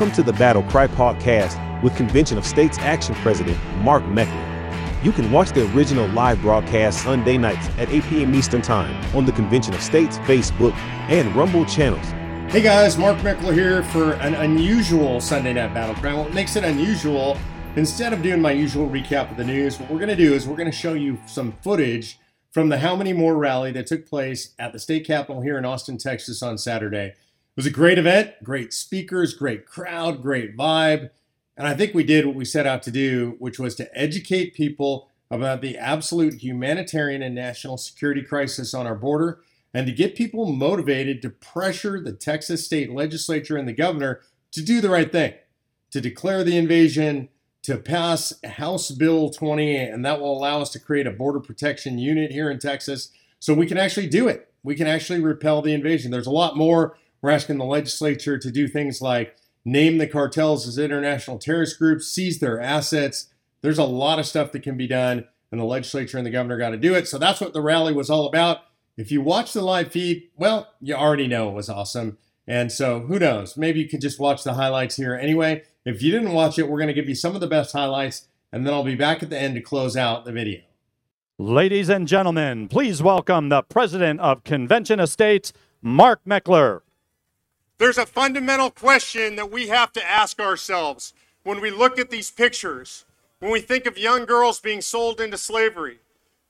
Welcome to the Battle Cry podcast with Convention of States Action President Mark Meckler. You can watch the original live broadcast Sunday nights at 8 p.m. Eastern Time on the Convention of States Facebook and Rumble channels. Hey guys, Mark Meckler here for an unusual Sunday Night Battle Cry. What makes it unusual, instead of doing my usual recap of the news, what we're going to do is we're going to show you some footage from the How Many More rally that took place at the state capitol here in Austin, Texas on Saturday. Was a great event, great speakers, great crowd, great vibe. And I think we did what we set out to do, which was to educate people about the absolute humanitarian and national security crisis on our border and to get people motivated to pressure the Texas state legislature and the governor to do the right thing, to declare the invasion, to pass House Bill 20, and that will allow us to create a border protection unit here in Texas so we can actually do it. We can actually repel the invasion. There's a lot more we're asking the legislature to do things like name the cartels as international terrorist groups, seize their assets. There's a lot of stuff that can be done, and the legislature and the governor got to do it. So that's what the rally was all about. If you watch the live feed, well, you already know it was awesome. And so who knows? Maybe you could just watch the highlights here anyway. If you didn't watch it, we're going to give you some of the best highlights, and then I'll be back at the end to close out the video. Ladies and gentlemen, please welcome the president of Convention of States, Mark Meckler. There's a fundamental question that we have to ask ourselves when we look at these pictures, when we think of young girls being sold into slavery,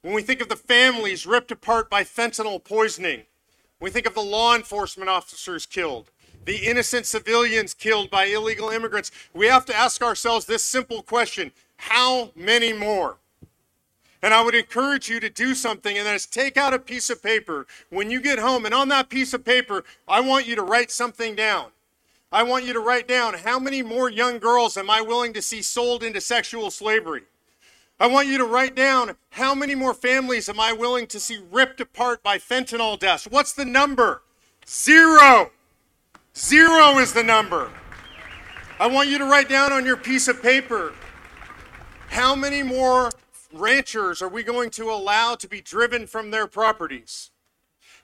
when we think of the families ripped apart by fentanyl poisoning, when we think of the law enforcement officers killed, the innocent civilians killed by illegal immigrants, we have to ask ourselves this simple question how many more? And I would encourage you to do something, and that is take out a piece of paper when you get home. And on that piece of paper, I want you to write something down. I want you to write down how many more young girls am I willing to see sold into sexual slavery? I want you to write down how many more families am I willing to see ripped apart by fentanyl deaths? What's the number? Zero. Zero is the number. I want you to write down on your piece of paper how many more ranchers are we going to allow to be driven from their properties?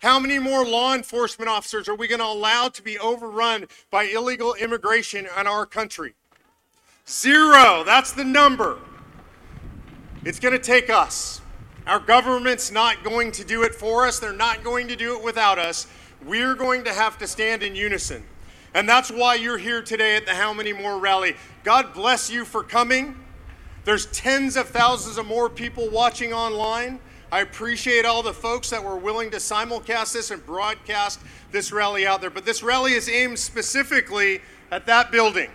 How many more law enforcement officers are we going to allow to be overrun by illegal immigration in our country? Zero. That's the number. It's going to take us. Our government's not going to do it for us, they're not going to do it without us. We're going to have to stand in unison. And that's why you're here today at the How Many More rally. God bless you for coming. There's tens of thousands of more people watching online. I appreciate all the folks that were willing to simulcast this and broadcast this rally out there. But this rally is aimed specifically at that building.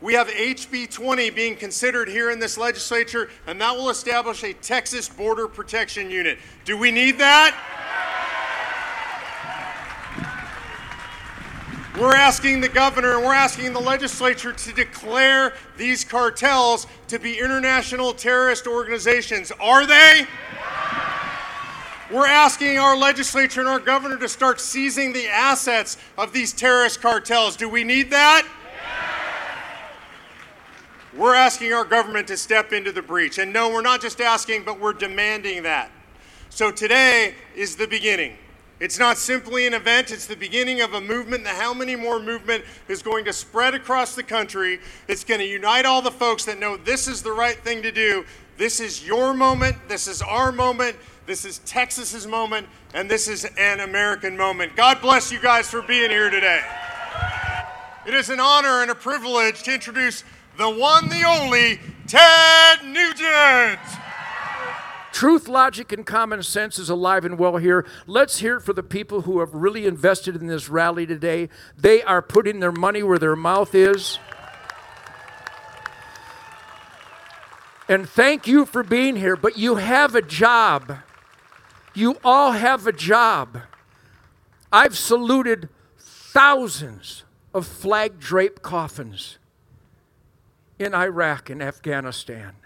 We have HB 20 being considered here in this legislature, and that will establish a Texas Border Protection Unit. Do we need that? We're asking the governor and we're asking the legislature to declare these cartels to be international terrorist organizations. Are they? We're asking our legislature and our governor to start seizing the assets of these terrorist cartels. Do we need that? We're asking our government to step into the breach. And no, we're not just asking, but we're demanding that. So today is the beginning. It's not simply an event, it's the beginning of a movement. The How Many More movement is going to spread across the country. It's going to unite all the folks that know this is the right thing to do. This is your moment, this is our moment, this is Texas's moment, and this is an American moment. God bless you guys for being here today. It is an honor and a privilege to introduce the one, the only, Ted Nugent. Truth, logic, and common sense is alive and well here. Let's hear it for the people who have really invested in this rally today. They are putting their money where their mouth is. And thank you for being here, but you have a job. You all have a job. I've saluted thousands of flag draped coffins in Iraq and Afghanistan.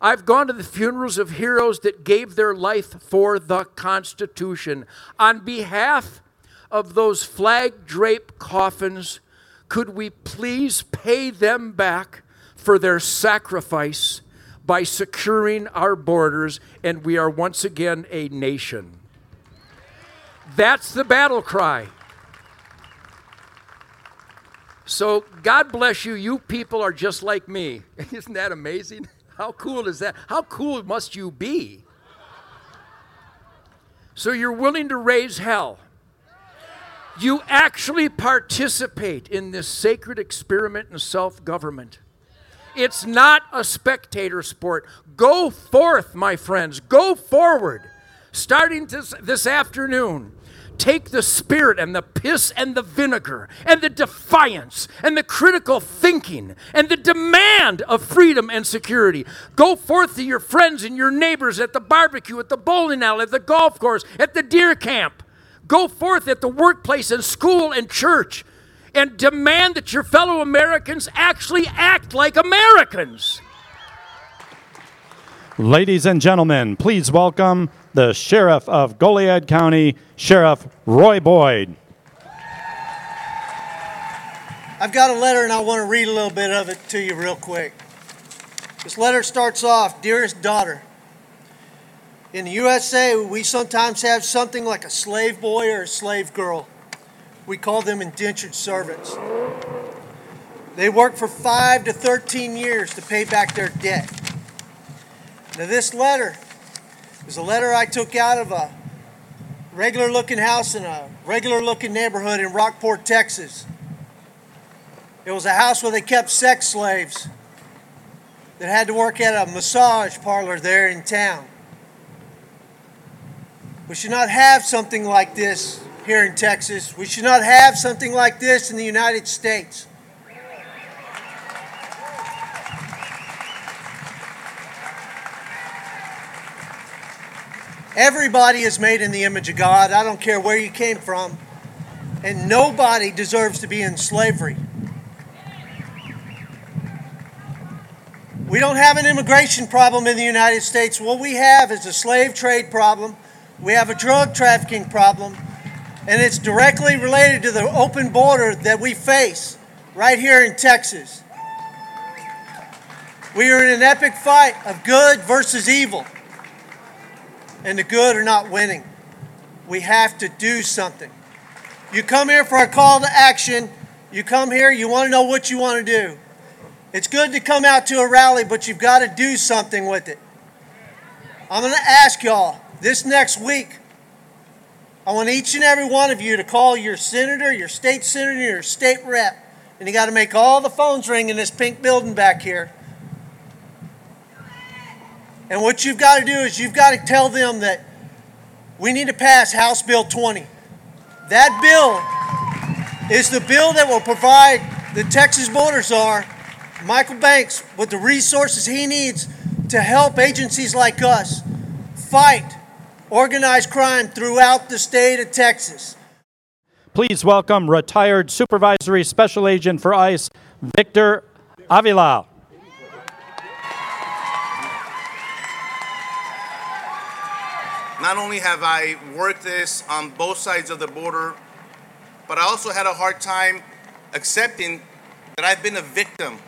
I've gone to the funerals of heroes that gave their life for the Constitution. On behalf of those flag draped coffins, could we please pay them back for their sacrifice by securing our borders and we are once again a nation? That's the battle cry. So God bless you. You people are just like me. Isn't that amazing? How cool is that? How cool must you be? So you're willing to raise hell. You actually participate in this sacred experiment in self government. It's not a spectator sport. Go forth, my friends. Go forward. Starting this, this afternoon, take the spirit and the piss and the vinegar and the defiance and the critical thinking and the demand of freedom and security. Go forth to your friends and your neighbors at the barbecue, at the bowling alley, at the golf course, at the deer camp. Go forth at the workplace and school and church and demand that your fellow Americans actually act like Americans. Ladies and gentlemen, please welcome the Sheriff of Goliad County, Sheriff Roy Boyd. I've got a letter and I want to read a little bit of it to you real quick. This letter starts off Dearest daughter, in the USA, we sometimes have something like a slave boy or a slave girl. We call them indentured servants. They work for 5 to 13 years to pay back their debt. Now, this letter is a letter I took out of a regular looking house in a regular looking neighborhood in Rockport, Texas. It was a house where they kept sex slaves that had to work at a massage parlor there in town. We should not have something like this here in Texas. We should not have something like this in the United States. Everybody is made in the image of God. I don't care where you came from. And nobody deserves to be in slavery. We don't have an immigration problem in the United States. What we have is a slave trade problem. We have a drug trafficking problem and it's directly related to the open border that we face right here in Texas. We are in an epic fight of good versus evil, and the good are not winning. We have to do something. You come here for a call to action. You come here, you want to know what you want to do. It's good to come out to a rally, but you've got to do something with it. I'm going to ask y'all this next week I want each and every one of you to call your senator, your state senator, your state rep, and you got to make all the phones ring in this pink building back here. And what you've got to do is you've got to tell them that we need to pass House Bill 20. That bill is the bill that will provide the Texas border czar, Michael Banks, with the resources he needs to help agencies like us fight organized crime throughout the state of Texas. Please welcome retired Supervisory Special Agent for ICE, Victor Avila. Not only have I worked this on both sides of the border, but I also had a hard time accepting that I've been a victim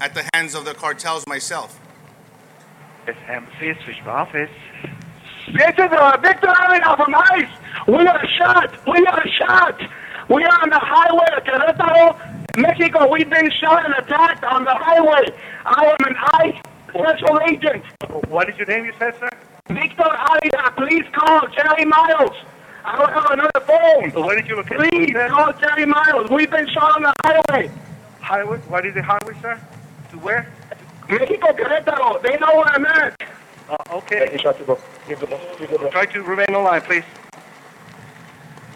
at the hands of the cartels myself. Embassy, switch office. This is Victor Avila from ICE. We are shot. We are shot. We are on the highway to Querétaro, Mexico. We've been shot and attacked on the highway. I am an ICE special agent. What is your name, you said, sir? Victor Avila. Please call Jerry Miles. I don't have another phone. So where did you look at? Please call Jerry Miles. We've been shot on the highway. Highway? What is the highway, sir? To where? Mexico, Querétaro. They know where I'm at. Uh, okay. Try to remain online, please.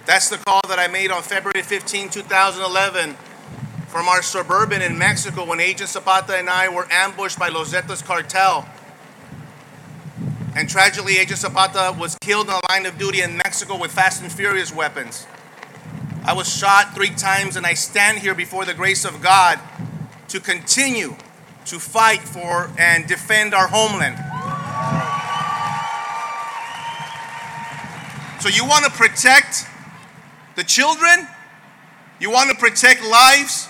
That's the call that I made on February 15, 2011, from our suburban in Mexico when Agent Zapata and I were ambushed by Los Zetas cartel. And tragically, Agent Zapata was killed in the line of duty in Mexico with Fast and Furious weapons. I was shot three times, and I stand here before the grace of God to continue to fight for and defend our homeland. So you want to protect the children? You want to protect lives?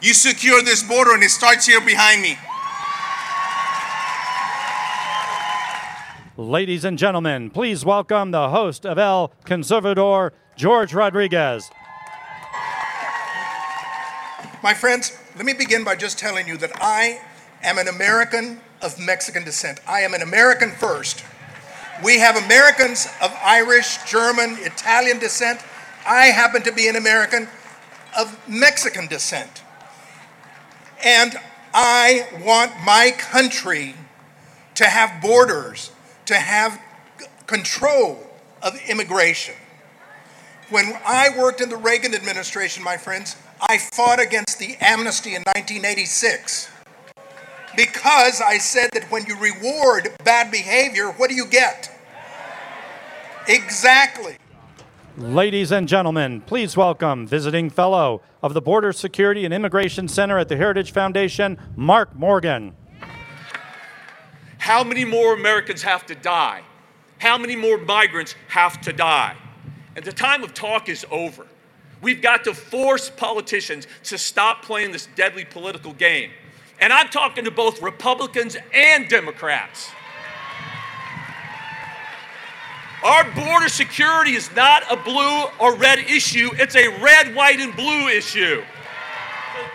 You secure this border and it starts here behind me. Ladies and gentlemen, please welcome the host of El Conservador, George Rodriguez. My friends, let me begin by just telling you that I am an American of Mexican descent. I am an American first. We have Americans of Irish, German, Italian descent. I happen to be an American of Mexican descent. And I want my country to have borders, to have control of immigration. When I worked in the Reagan administration, my friends, I fought against the amnesty in 1986 because I said that when you reward bad behavior, what do you get? Exactly. Ladies and gentlemen, please welcome visiting fellow of the Border Security and Immigration Center at the Heritage Foundation, Mark Morgan. How many more Americans have to die? How many more migrants have to die? And the time of talk is over. We've got to force politicians to stop playing this deadly political game. And I'm talking to both Republicans and Democrats. Our border security is not a blue or red issue, it's a red, white, and blue issue.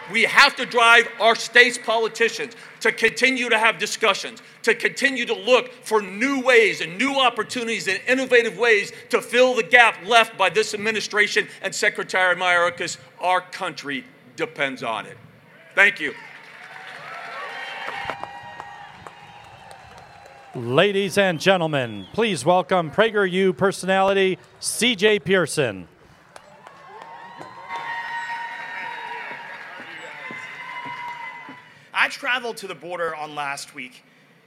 We have to drive our state's politicians to continue to have discussions, to continue to look for new ways and new opportunities and innovative ways to fill the gap left by this administration and Secretary Mayorkas. Our country depends on it. Thank you. Ladies and gentlemen, please welcome PragerU personality CJ Pearson. I traveled to the border on last week,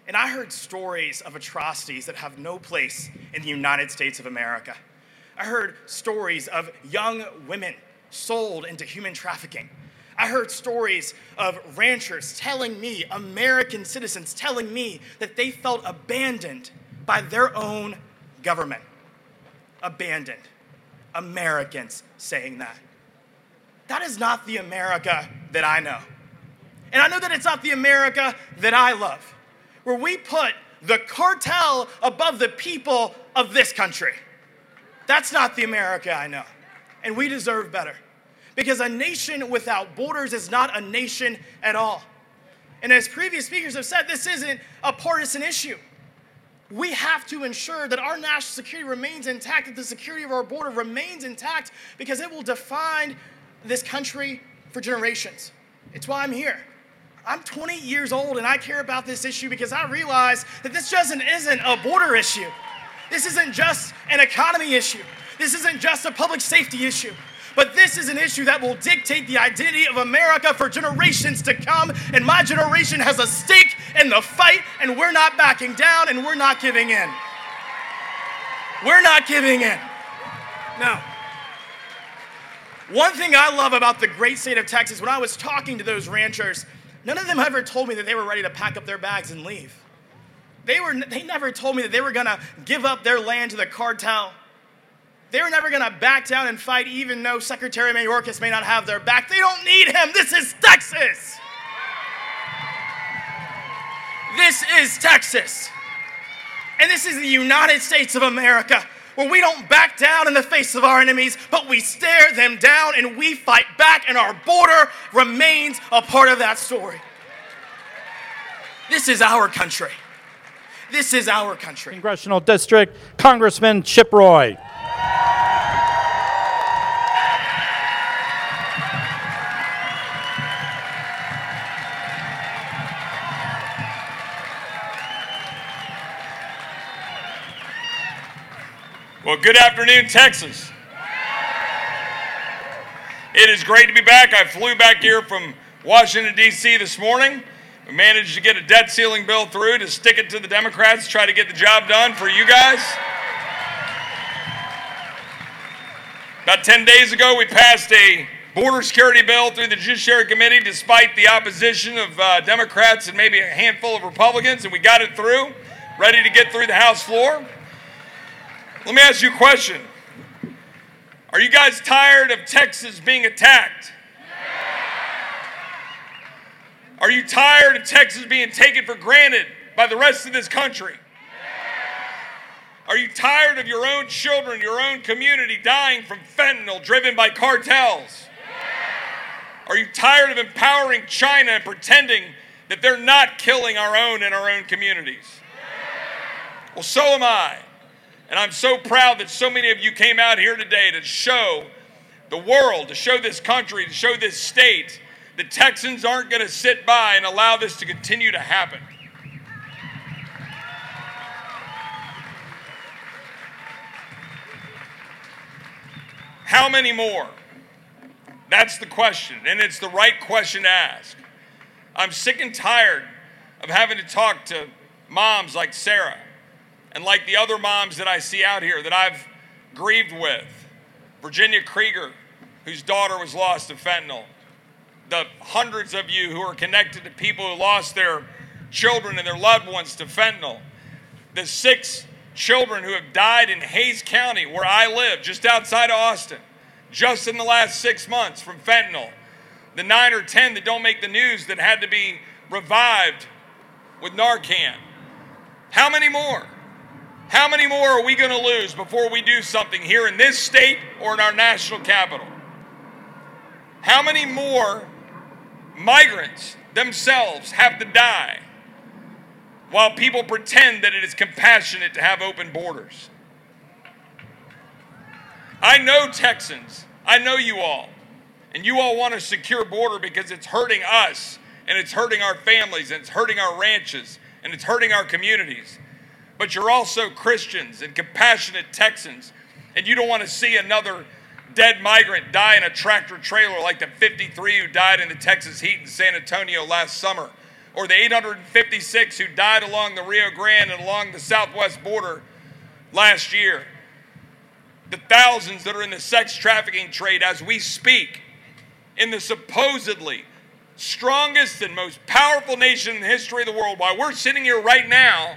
and I heard stories of atrocities that have no place in the United States of America. I heard stories of young women sold into human trafficking. I heard stories of ranchers telling me, American citizens telling me, that they felt abandoned by their own government. Abandoned. Americans saying that. That is not the America that I know. And I know that it's not the America that I love, where we put the cartel above the people of this country. That's not the America I know. And we deserve better. Because a nation without borders is not a nation at all. And as previous speakers have said, this isn't a partisan issue. We have to ensure that our national security remains intact, that the security of our border remains intact, because it will define this country for generations. It's why I'm here. I'm 20 years old and I care about this issue because I realize that this just isn't a border issue. This isn't just an economy issue. This isn't just a public safety issue. But this is an issue that will dictate the identity of America for generations to come. And my generation has a stake in the fight, and we're not backing down and we're not giving in. We're not giving in. No. One thing I love about the great state of Texas, when I was talking to those ranchers, none of them ever told me that they were ready to pack up their bags and leave. They, were, they never told me that they were going to give up their land to the cartel. They were never going to back down and fight, even though Secretary Mayorkas may not have their back. They don't need him. This is Texas. This is Texas. And this is the United States of America, where we don't back down in the face of our enemies, but we stare them down and we fight back, and our border remains a part of that story. This is our country. This is our country. Congressional District, Congressman Chip Roy. Well, good afternoon, Texas. It is great to be back. I flew back here from Washington, D.C. this morning. We managed to get a debt ceiling bill through to stick it to the Democrats, try to get the job done for you guys. About 10 days ago, we passed a border security bill through the Judiciary Committee despite the opposition of uh, Democrats and maybe a handful of Republicans, and we got it through, ready to get through the House floor. Let me ask you a question. Are you guys tired of Texas being attacked? Are you tired of Texas being taken for granted by the rest of this country? Are you tired of your own children, your own community dying from fentanyl driven by cartels? Are you tired of empowering China and pretending that they're not killing our own in our own communities? Well, so am I. And I'm so proud that so many of you came out here today to show the world, to show this country, to show this state that Texans aren't going to sit by and allow this to continue to happen. How many more? That's the question, and it's the right question to ask. I'm sick and tired of having to talk to moms like Sarah and like the other moms that I see out here that I've grieved with. Virginia Krieger, whose daughter was lost to fentanyl. The hundreds of you who are connected to people who lost their children and their loved ones to fentanyl. The six children who have died in Hays County, where I live, just outside of Austin, just in the last six months from fentanyl. The nine or ten that don't make the news that had to be revived with Narcan. How many more? How many more are we going to lose before we do something here in this state or in our national capital? How many more migrants themselves have to die while people pretend that it is compassionate to have open borders? I know Texans, I know you all, and you all want a secure border because it's hurting us and it's hurting our families and it's hurting our ranches and it's hurting our communities but you're also Christians and compassionate Texans, and you don't want to see another dead migrant die in a tractor trailer like the 53 who died in the Texas heat in San Antonio last summer, or the 856 who died along the Rio Grande and along the southwest border last year. The thousands that are in the sex trafficking trade as we speak in the supposedly strongest and most powerful nation in the history of the world. While we're sitting here right now,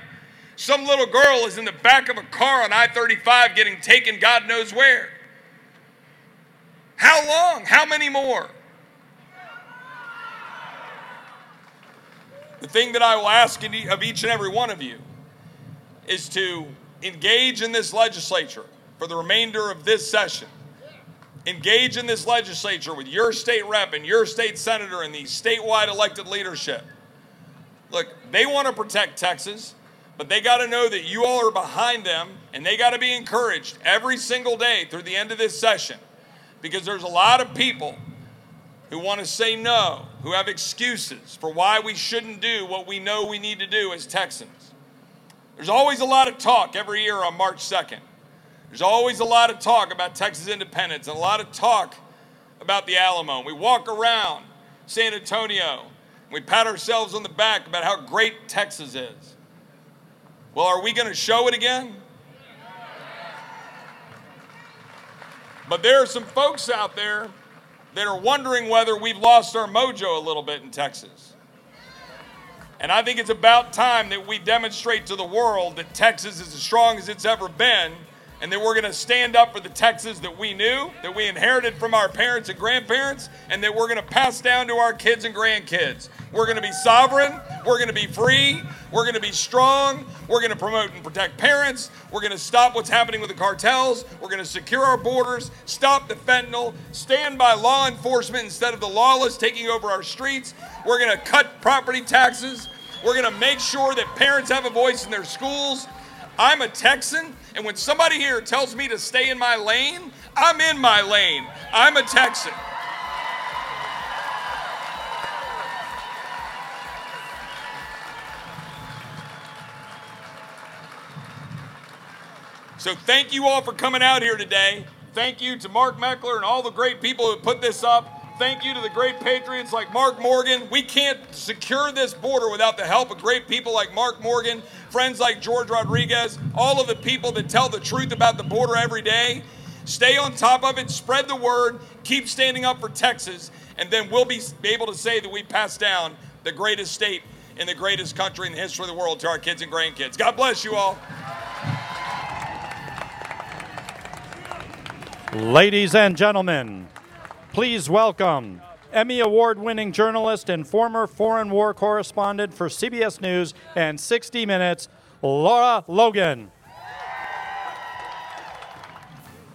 some little girl is in the back of a car on I 35 getting taken God knows where. How long? How many more? The thing that I will ask of each and every one of you is to engage in this legislature for the remainder of this session. Engage in this legislature with your state rep and your state senator and the statewide elected leadership. Look, they want to protect Texas. But they got to know that you all are behind them and they got to be encouraged every single day through the end of this session because there's a lot of people who want to say no, who have excuses for why we shouldn't do what we know we need to do as Texans. There's always a lot of talk every year on March 2nd. There's always a lot of talk about Texas independence and a lot of talk about the Alamo. We walk around San Antonio, and we pat ourselves on the back about how great Texas is. Well, are we going to show it again? But there are some folks out there that are wondering whether we've lost our mojo a little bit in Texas. And I think it's about time that we demonstrate to the world that Texas is as strong as it's ever been and that we're going to stand up for the Texas that we knew, that we inherited from our parents and grandparents, and that we're going to pass down to our kids and grandkids. We're going to be sovereign, we're going to be free, we're going to be strong, we're going to promote and protect parents, we're going to stop what's happening with the cartels, we're going to secure our borders, stop the fentanyl, stand by law enforcement instead of the lawless taking over our streets, we're going to cut property taxes, we're going to make sure that parents have a voice in their schools. I'm a Texan, and when somebody here tells me to stay in my lane, I'm in my lane. I'm a Texan. So thank you all for coming out here today. Thank you to Mark Meckler and all the great people who put this up. Thank you to the great patriots like Mark Morgan. We can't secure this border without the help of great people like Mark Morgan, friends like George Rodriguez, all of the people that tell the truth about the border every day. Stay on top of it, spread the word, keep standing up for Texas, and then we'll be able to say that we passed down the greatest state in the greatest country in the history of the world to our kids and grandkids. God bless you all. Ladies and gentlemen, Please welcome Emmy Award winning journalist and former foreign war correspondent for CBS News and 60 Minutes, Lara Logan.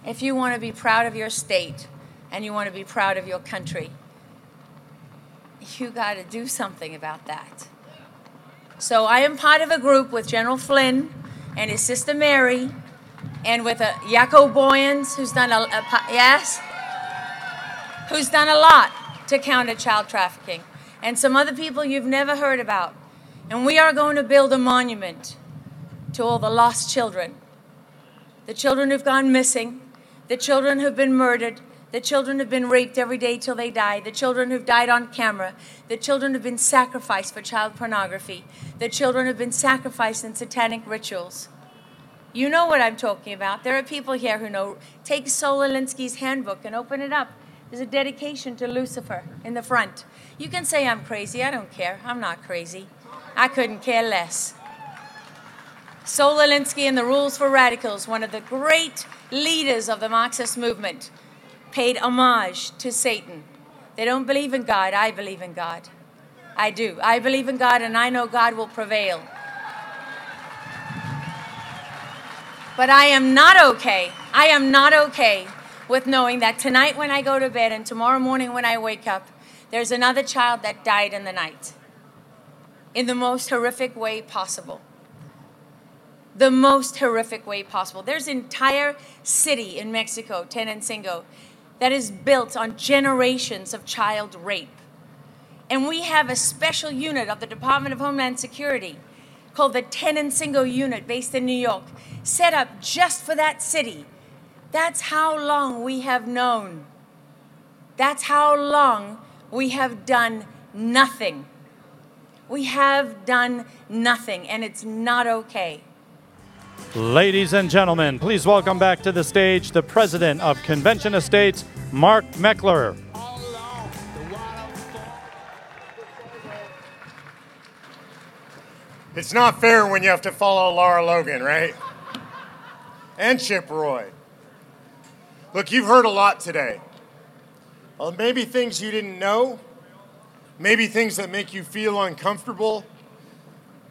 If you want to be proud of your state and you want to be proud of your country, you got to do something about that. So I am part of a group with General Flynn and his sister Mary, and with uh, a Jaco Booyens, who's done a, a yes, who's done a lot to counter child trafficking, and some other people you've never heard about. And we are going to build a monument to all the lost children, the children who've gone missing, the children who've been murdered, the children who've been raped every day till they die. The children who've died on camera. The children who've been sacrificed for child pornography. The children who've been sacrificed in satanic rituals. You know what I'm talking about. There are people here who know. Take Saul Alinsky's handbook and open it up. There's a dedication to Lucifer in the front. You can say I'm crazy. I don't care. I'm not crazy. I couldn't care less. Alinsky and the Rules for Radicals, one of the great leaders of the Marxist movement paid homage to Satan. They don't believe in God. I believe in God. I do. I believe in God, and I know God will prevail. But I am not okay. I am not okay with knowing that tonight when I go to bed and tomorrow morning when I wake up, there's another child that died in the night in the most horrific way possible. The most horrific way possible. There's an entire city in Mexico, Tenancingo, that is built on generations of child rape. And we have a special unit of the Department of Homeland Security called the Tenancingo Unit based in New York, set up just for that city. That's how long we have known. That's how long we have done nothing. We have done nothing, and it's not okay. Ladies and gentlemen, please welcome back to the stage the president of Convention of States, Mark Meckler. It's not fair when you have to follow Lara Logan, right? And Chip Roy. Look, you've heard a lot today. Well, maybe things you didn't know, maybe things that make you feel uncomfortable,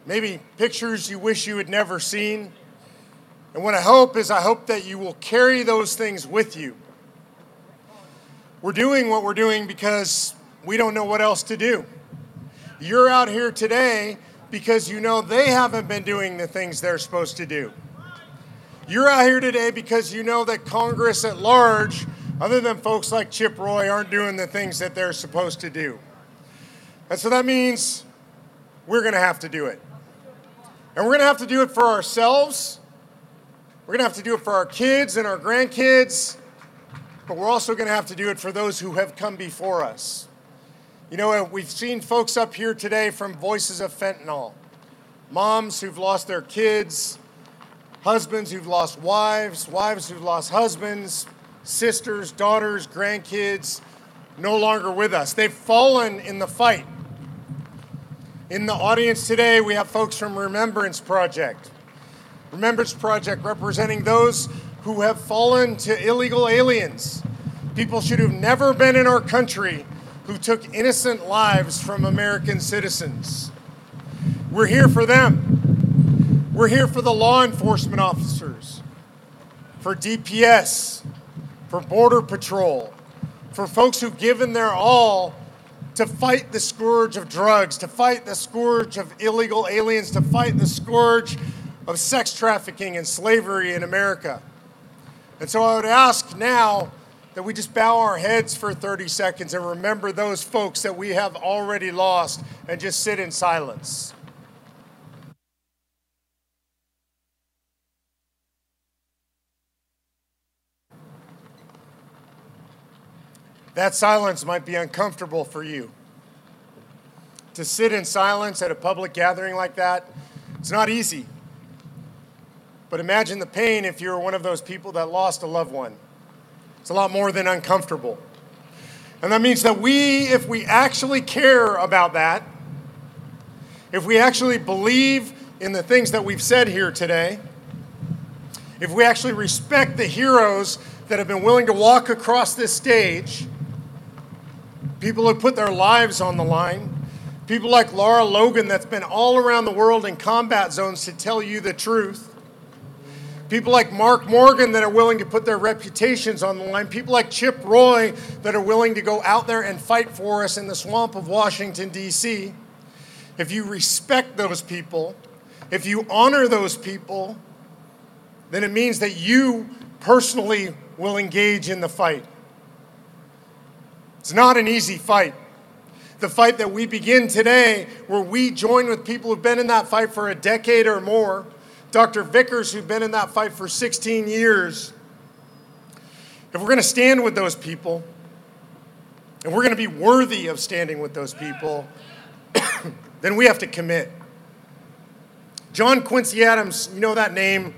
maybe pictures you wish you had never seen. And what I hope is, I hope that you will carry those things with you. We're doing what we're doing because we don't know what else to do. You're out here today because you know they haven't been doing the things they're supposed to do. You're out here today because you know that Congress at large, other than folks like Chip Roy, aren't doing the things that they're supposed to do. And so that means we're going to have to do it. And we're going to have to do it for ourselves. We're going to have to do it for our kids and our grandkids. But we're also going to have to do it for those who have come before us. You know, we've seen folks up here today from Voices of Fentanyl moms who've lost their kids, husbands who've lost wives, wives who've lost husbands, sisters, daughters, grandkids, no longer with us. They've fallen in the fight. In the audience today, we have folks from Remembrance Project. Remembrance Project representing those who have fallen to illegal aliens, people should have never been in our country who took innocent lives from American citizens. We're here for them. We're here for the law enforcement officers, for DPS, for Border Patrol, for folks who've given their all to fight the scourge of drugs, to fight the scourge of illegal aliens, to fight the scourge of sex trafficking and slavery in America. And so I would ask now that we just bow our heads for 30 seconds and remember those folks that we have already lost and just sit in silence. That silence might be uncomfortable for you. To sit in silence at a public gathering like that, it's not easy. But imagine the pain if you're one of those people that lost a loved one. It's a lot more than uncomfortable. And that means that we, if we actually care about that, if we actually believe in the things that we've said here today, if we actually respect the heroes that have been willing to walk across this stage, people who put their lives on the line, people like Lara Logan that's been all around the world in combat zones to tell you the truth, People like Mark Morgan that are willing to put their reputations on the line. People like Chip Roy that are willing to go out there and fight for us in the swamp of Washington, D.C. If you respect those people, if you honor those people, then it means that you personally will engage in the fight. It's not an easy fight. The fight that we begin today, where we join with people who've been in that fight for a decade or more, Dr. Vickers, who've been in that fight for 16 years. If we're going to stand with those people, and we're going to be worthy of standing with those people, then we have to commit. John Quincy Adams, you know that name,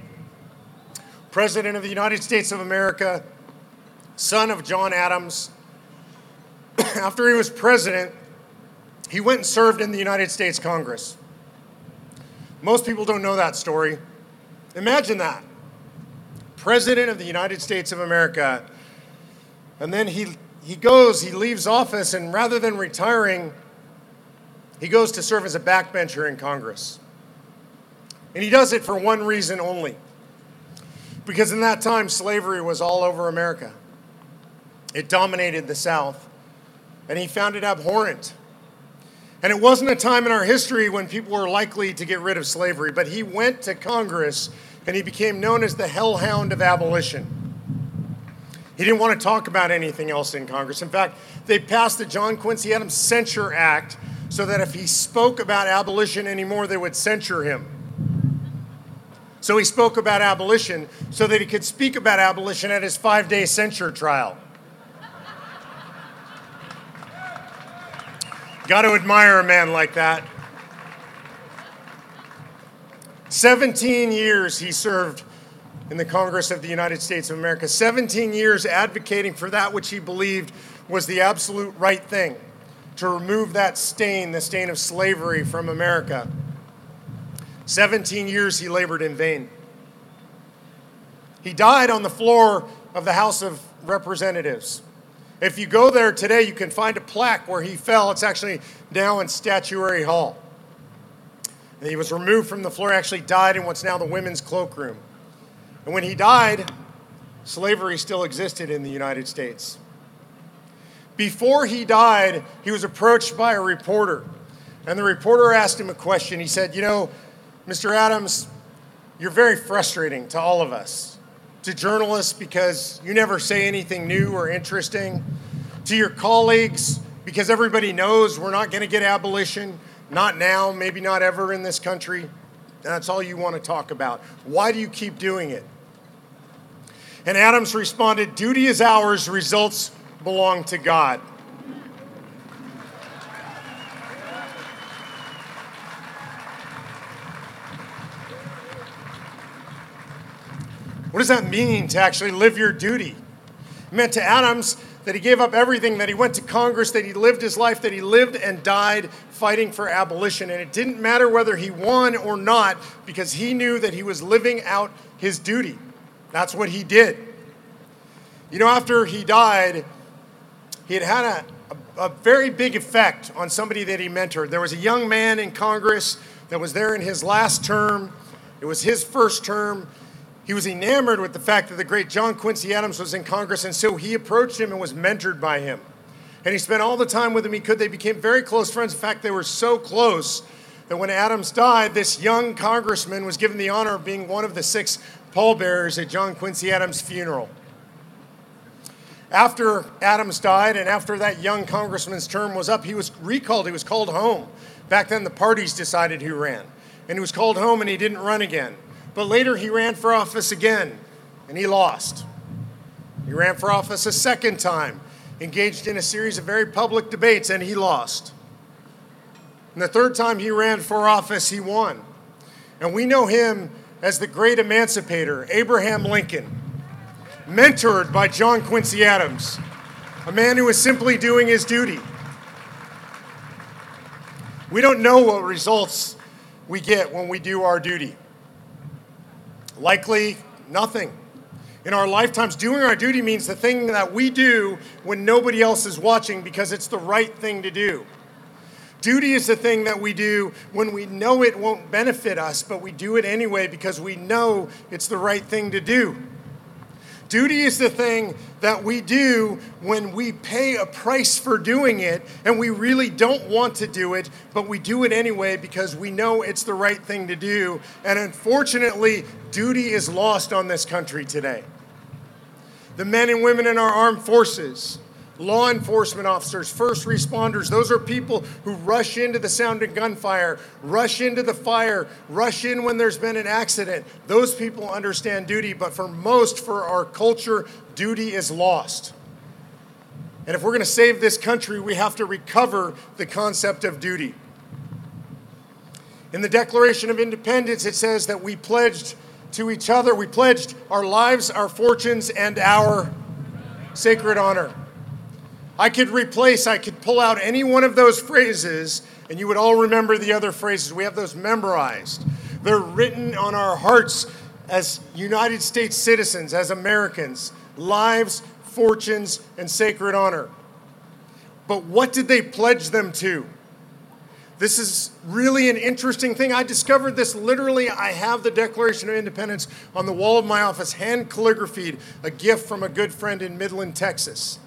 President of the United States of America, son of John Adams. After he was president, he went and served in the United States Congress. Most people don't know that story. Imagine that. President of the United States of America. And then he, he goes, he leaves office, and rather than retiring, he goes to serve as a backbencher in Congress. And he does it for one reason only because in that time, slavery was all over America. It dominated the South, and he found it abhorrent. And it wasn't a time in our history when people were likely to get rid of slavery, but he went to Congress and he became known as the hellhound of abolition. He didn't want to talk about anything else in Congress. In fact, they passed the John Quincy Adams Censure Act so that if he spoke about abolition anymore, they would censure him. So he spoke about abolition so that he could speak about abolition at his five day censure trial. Got to admire a man like that. 17 years he served in the Congress of the United States of America, 17 years advocating for that which he believed was the absolute right thing to remove that stain, the stain of slavery from America. 17 years he labored in vain. He died on the floor of the House of Representatives. If you go there today, you can find a plaque where he fell. It's actually now in Statuary Hall. And he was removed from the floor, actually died in what's now the women's cloakroom. And when he died, slavery still existed in the United States. Before he died, he was approached by a reporter. And the reporter asked him a question. He said, You know, Mr. Adams, you're very frustrating to all of us, to journalists because you never say anything new or interesting, to your colleagues because everybody knows we're not going to get abolition, not now, maybe not ever in this country. That's all you want to talk about. Why do you keep doing it? And Adams responded, Duty is ours, results belong to God. Does that mean to actually live your duty? It meant to Adams that he gave up everything, that he went to Congress, that he lived his life, that he lived and died fighting for abolition. And it didn't matter whether he won or not because he knew that he was living out his duty. That's what he did. You know, after he died, he had had a, a very big effect on somebody that he mentored. There was a young man in Congress that was there in his last term, it was his first term. He was enamored with the fact that the great John Quincy Adams was in Congress, and so he approached him and was mentored by him. And he spent all the time with him he could. They became very close friends. In fact, they were so close that when Adams died, this young congressman was given the honor of being one of the six pallbearers at John Quincy Adams' funeral. After Adams died and after that young congressman's term was up, he was recalled. He was called home. Back then, the parties decided who ran. And he was called home and he didn't run again. But later he ran for office again, and he lost. He ran for office a second time, engaged in a series of very public debates, and he lost. And the third time he ran for office, he won. And we know him as the great emancipator, Abraham Lincoln, mentored by John Quincy Adams, a man who was simply doing his duty. We don't know what results we get when we do our duty. Likely nothing. In our lifetimes, doing our duty means the thing that we do when nobody else is watching because it's the right thing to do. Duty is the thing that we do when we know it won't benefit us, but we do it anyway because we know it's the right thing to do. Duty is the thing that we do when we pay a price for doing it and we really don't want to do it, but we do it anyway because we know it's the right thing to do. And unfortunately, duty is lost on this country today. The men and women in our armed forces, law enforcement officers, first responders. Those are people who rush into the sound of gunfire, rush into the fire, rush in when there's been an accident. Those people understand duty, but for most, for our culture, duty is lost. And if we're going to save this country, we have to recover the concept of duty. In the Declaration of Independence, it says that we pledged to each other, we pledged our lives, our fortunes, and our sacred honor. I could replace, I could pull out any one of those phrases, and you would all remember the other phrases. We have those memorized. They're written on our hearts as United States citizens, as Americans lives, fortunes, and sacred honor. But what did they pledge them to? This is really an interesting thing. I discovered this literally. I have the Declaration of Independence on the wall of my office, hand calligraphied, a gift from a good friend in Midland, Texas.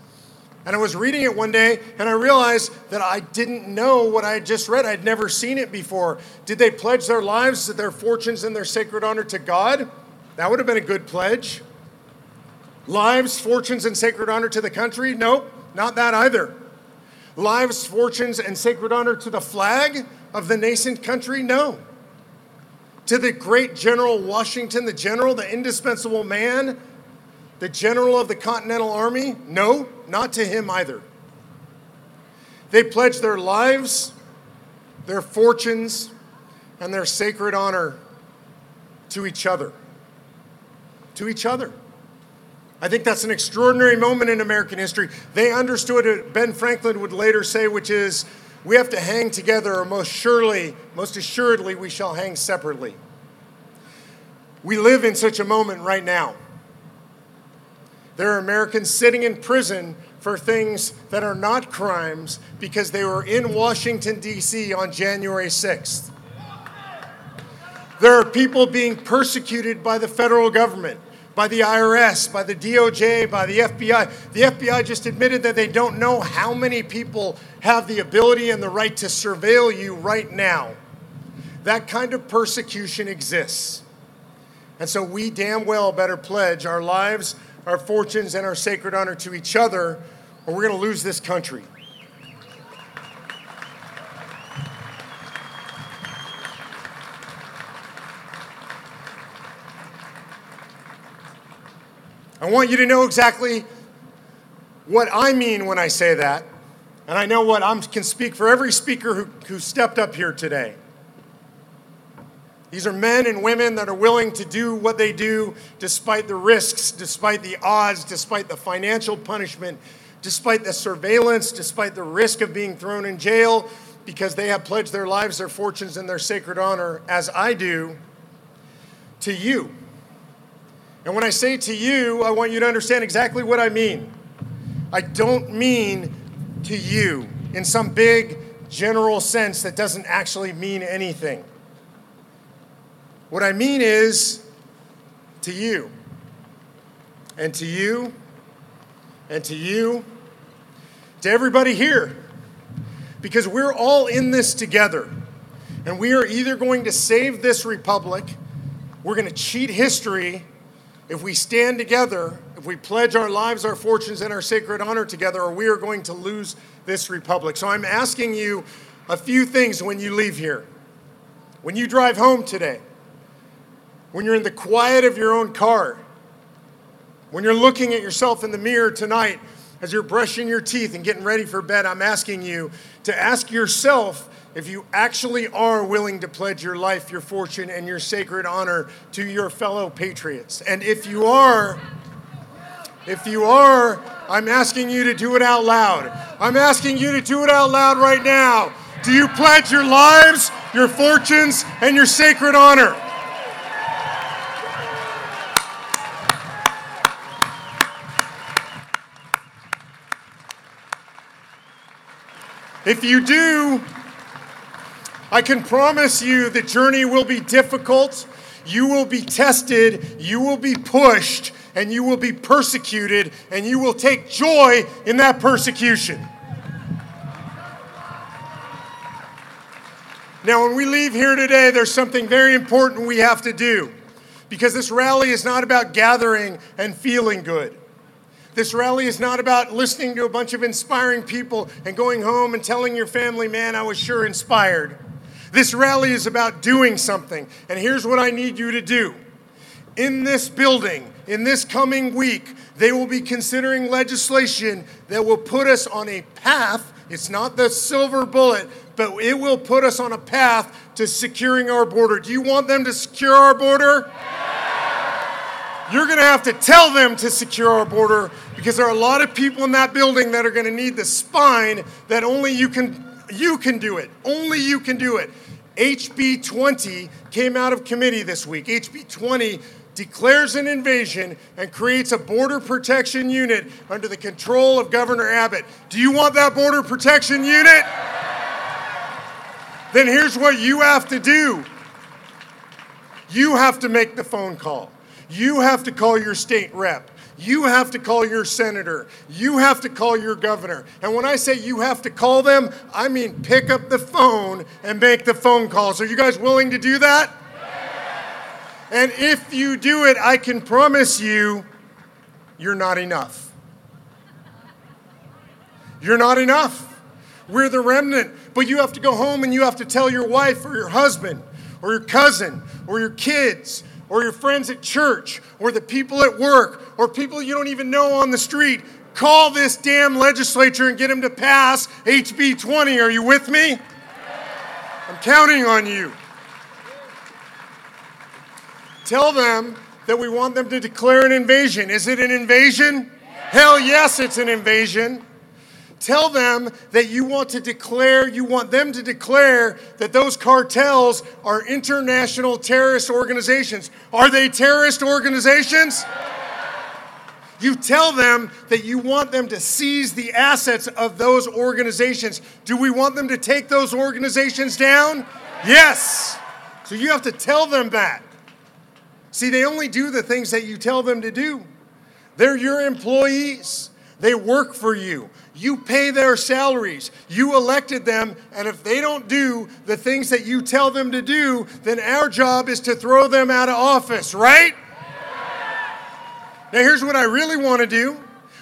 And I was reading it one day and I realized that I didn't know what I had just read. I'd never seen it before. Did they pledge their lives, their fortunes, and their sacred honor to God? That would have been a good pledge. Lives, fortunes, and sacred honor to the country? Nope, not that either. Lives, fortunes, and sacred honor to the flag of the nascent country? No. To the great General Washington, the general, the indispensable man, the general of the Continental Army? No, not to him either. They pledged their lives, their fortunes, and their sacred honor to each other. To each other. I think that's an extraordinary moment in American history. They understood it, Ben Franklin would later say, which is, we have to hang together, or most surely, most assuredly, we shall hang separately. We live in such a moment right now. There are Americans sitting in prison for things that are not crimes because they were in Washington, D.C. on January 6th. There are people being persecuted by the federal government, by the IRS, by the DOJ, by the FBI. The FBI just admitted that they don't know how many people have the ability and the right to surveil you right now. That kind of persecution exists. And so we damn well better pledge our lives, our fortunes, and our sacred honor to each other, or we're going to lose this country. I want you to know exactly what I mean when I say that. And I know what I can speak for every speaker who, who stepped up here today. These are men and women that are willing to do what they do despite the risks, despite the odds, despite the financial punishment, despite the surveillance, despite the risk of being thrown in jail, because they have pledged their lives, their fortunes, and their sacred honor, as I do, to you. And when I say to you, I want you to understand exactly what I mean. I don't mean to you in some big general sense that doesn't actually mean anything. What I mean is to you, and to you, and to you, to everybody here, because we're all in this together. And we are either going to save this republic, we're going to cheat history if we stand together, if we pledge our lives, our fortunes, and our sacred honor together, or we are going to lose this republic. So I'm asking you a few things when you leave here. When you drive home today, when you're in the quiet of your own car, when you're looking at yourself in the mirror tonight as you're brushing your teeth and getting ready for bed, I'm asking you to ask yourself if you actually are willing to pledge your life, your fortune, and your sacred honor to your fellow patriots. And if you are, if you are, I'm asking you to do it out loud. I'm asking you to do it out loud right now. Do you pledge your lives, your fortunes, and your sacred honor? If you do, I can promise you the journey will be difficult. You will be tested, you will be pushed, and you will be persecuted, and you will take joy in that persecution. Now, when we leave here today, there's something very important we have to do because this rally is not about gathering and feeling good. This rally is not about listening to a bunch of inspiring people and going home and telling your family, man, I was sure inspired. This rally is about doing something. And here's what I need you to do. In this building, in this coming week, they will be considering legislation that will put us on a path. It's not the silver bullet, but it will put us on a path to securing our border. Do you want them to secure our border? You're going to have to tell them to secure our border because there are a lot of people in that building that are going to need the spine that only you can you can do it. Only you can do it. HB 20 came out of committee this week. HB 20 declares an invasion and creates a border protection unit under the control of Governor Abbott. Do you want that border protection unit? Then here's what you have to do. You have to make the phone call. You have to call your state rep. You have to call your senator. You have to call your governor. And when I say you have to call them, I mean pick up the phone and make the phone calls. Are you guys willing to do that? And if you do it, I can promise you, you're not enough. You're not enough. We're the remnant. But you have to go home and you have to tell your wife or your husband or your cousin or your kids or your friends at church or the people at work or people you don't even know on the street. Call this damn legislature and get them to pass HB 20. Are you with me? I'm counting on you. Tell them that we want them to declare an invasion. Is it an invasion? Hell yes, it's an invasion. Tell them that you want to declare, you want them to declare that those cartels are international terrorist organizations. Are they terrorist organizations? You tell them that you want them to seize the assets of those organizations. Do we want them to take those organizations down? Yes. So you have to tell them that. See, they only do the things that you tell them to do. They're your employees. They work for you. You pay their salaries. You elected them. And if they don't do the things that you tell them to do, then our job is to throw them out of office, right? Now, here's what I really want to do.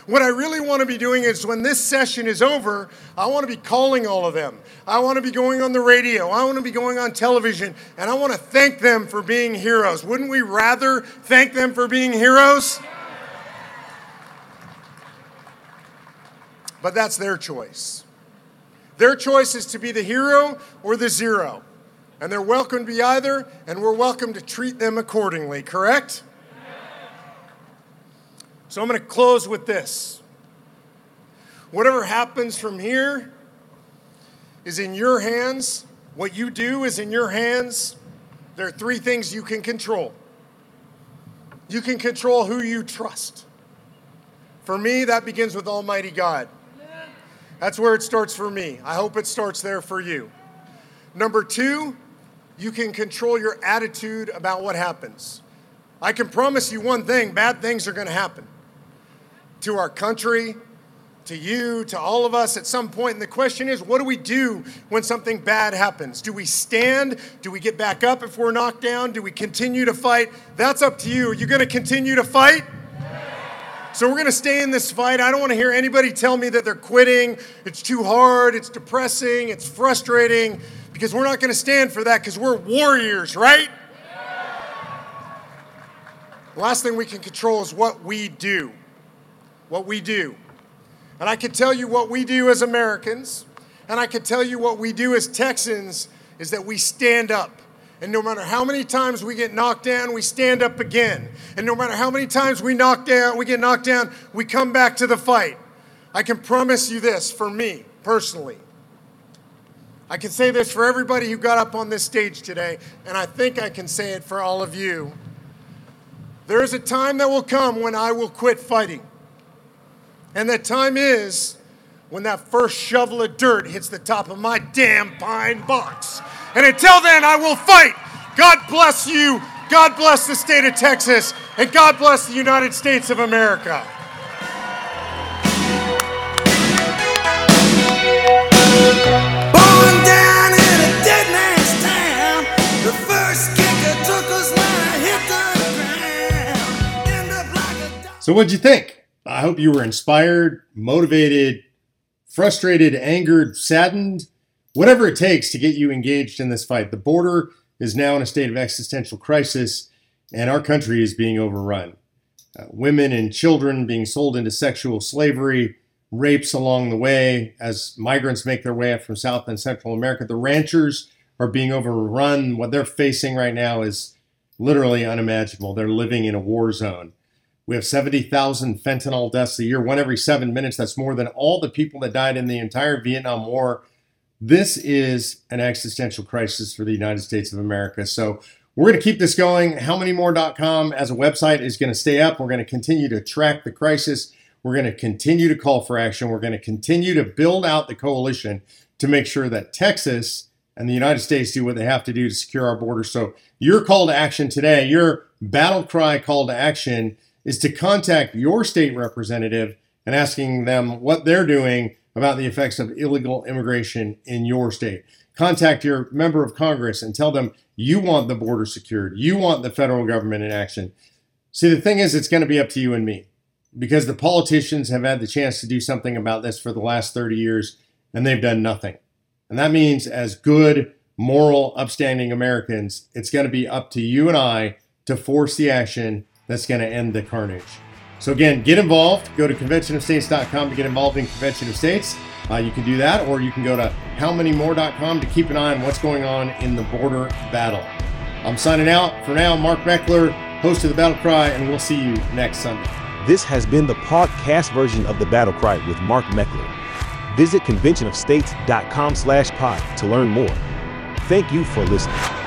What I really want to be doing is when this session is over, I want to be calling all of them. I want to be going on the radio. I want to be going on television. And I want to thank them for being heroes. Wouldn't we rather thank them for being heroes? But that's their choice. Their choice is to be the hero or the zero. And they're welcome to be either, and we're welcome to treat them accordingly, correct? So I'm going to close with this. Whatever happens from here is in your hands. What you do is in your hands. There are three things you can control. You can control who you trust. For me, that begins with Almighty God. That's where it starts for me. I hope it starts there for you. Number two, you can control your attitude about what happens. I can promise you one thing bad things are going to happen to our country, to you, to all of us at some point. And the question is, what do we do when something bad happens? Do we stand? Do we get back up if we're knocked down? Do we continue to fight? That's up to you. Are you going to continue to fight? So we're going to stay in this fight. I don't want to hear anybody tell me that they're quitting. It's too hard. It's depressing. It's frustrating because we're not going to stand for that because we're warriors, right? The last thing we can control is what we do. What we do. And I can tell you what we do as Americans, and I can tell you what we do as Texans is that we stand up. And no matter how many times we get knocked down, we stand up again. And no matter how many times we knock down, we get knocked down, we come back to the fight. I can promise you this for me personally. I can say this for everybody who got up on this stage today, and I think I can say it for all of you. There is a time that will come when I will quit fighting. And that time is when that first shovel of dirt hits the top of my damn pine box And until then, I will fight. God bless you. God bless the state of Texas. And God bless the United States of America. Born down in a dead man's town, the first kicker took us when I hit the ground. Like a So, what'd you think? I hope you were inspired, motivated, frustrated, angered, saddened, whatever it takes to get you engaged in this fight. The border is now in a state of existential crisis, and our country is being overrun. Uh, women and children being sold into sexual slavery, rapes along the way as migrants make their way up from South and Central America. The ranchers are being overrun. What they're facing right now is literally unimaginable. They're living in a war zone. We have 70,000 fentanyl deaths a year, one every seven minutes. That's more than all the people that died in the entire Vietnam War. This is an existential crisis for the United States of America. So we're going to keep this going. HowManyMore.com as a website is going to stay up. We're going to continue to track the crisis. We're going to continue to call for action. We're going to continue to build out the coalition to make sure that Texas and the United States do what they have to do to secure our border. So, your call to action today, your battle cry call to action is to contact your state representative and asking them what they're doing about the effects of illegal immigration in your state. Contact your member of Congress and tell them you want the border secured. You want the federal government in action. See, the thing is, it's going to be up to you and me because the politicians have had the chance to do something about this for the last 30 years and they've done nothing. And that means, as good, moral, upstanding Americans, it's going to be up to you and I to force the action that's going to end the carnage. So, again, get involved. Go to conventionofstates.com to get involved in Convention of States. Uh, you can do that, or you can go to howmanymore.com to keep an eye on what's going on in the border battle. I'm signing out. For now, Mark Meckler, host of The Battle Cry, and we'll see you next Sunday. This has been the podcast version of the Battle Cry with Mark Meckler. Visit conventionofstates.com slash pod to learn more. Thank you for listening.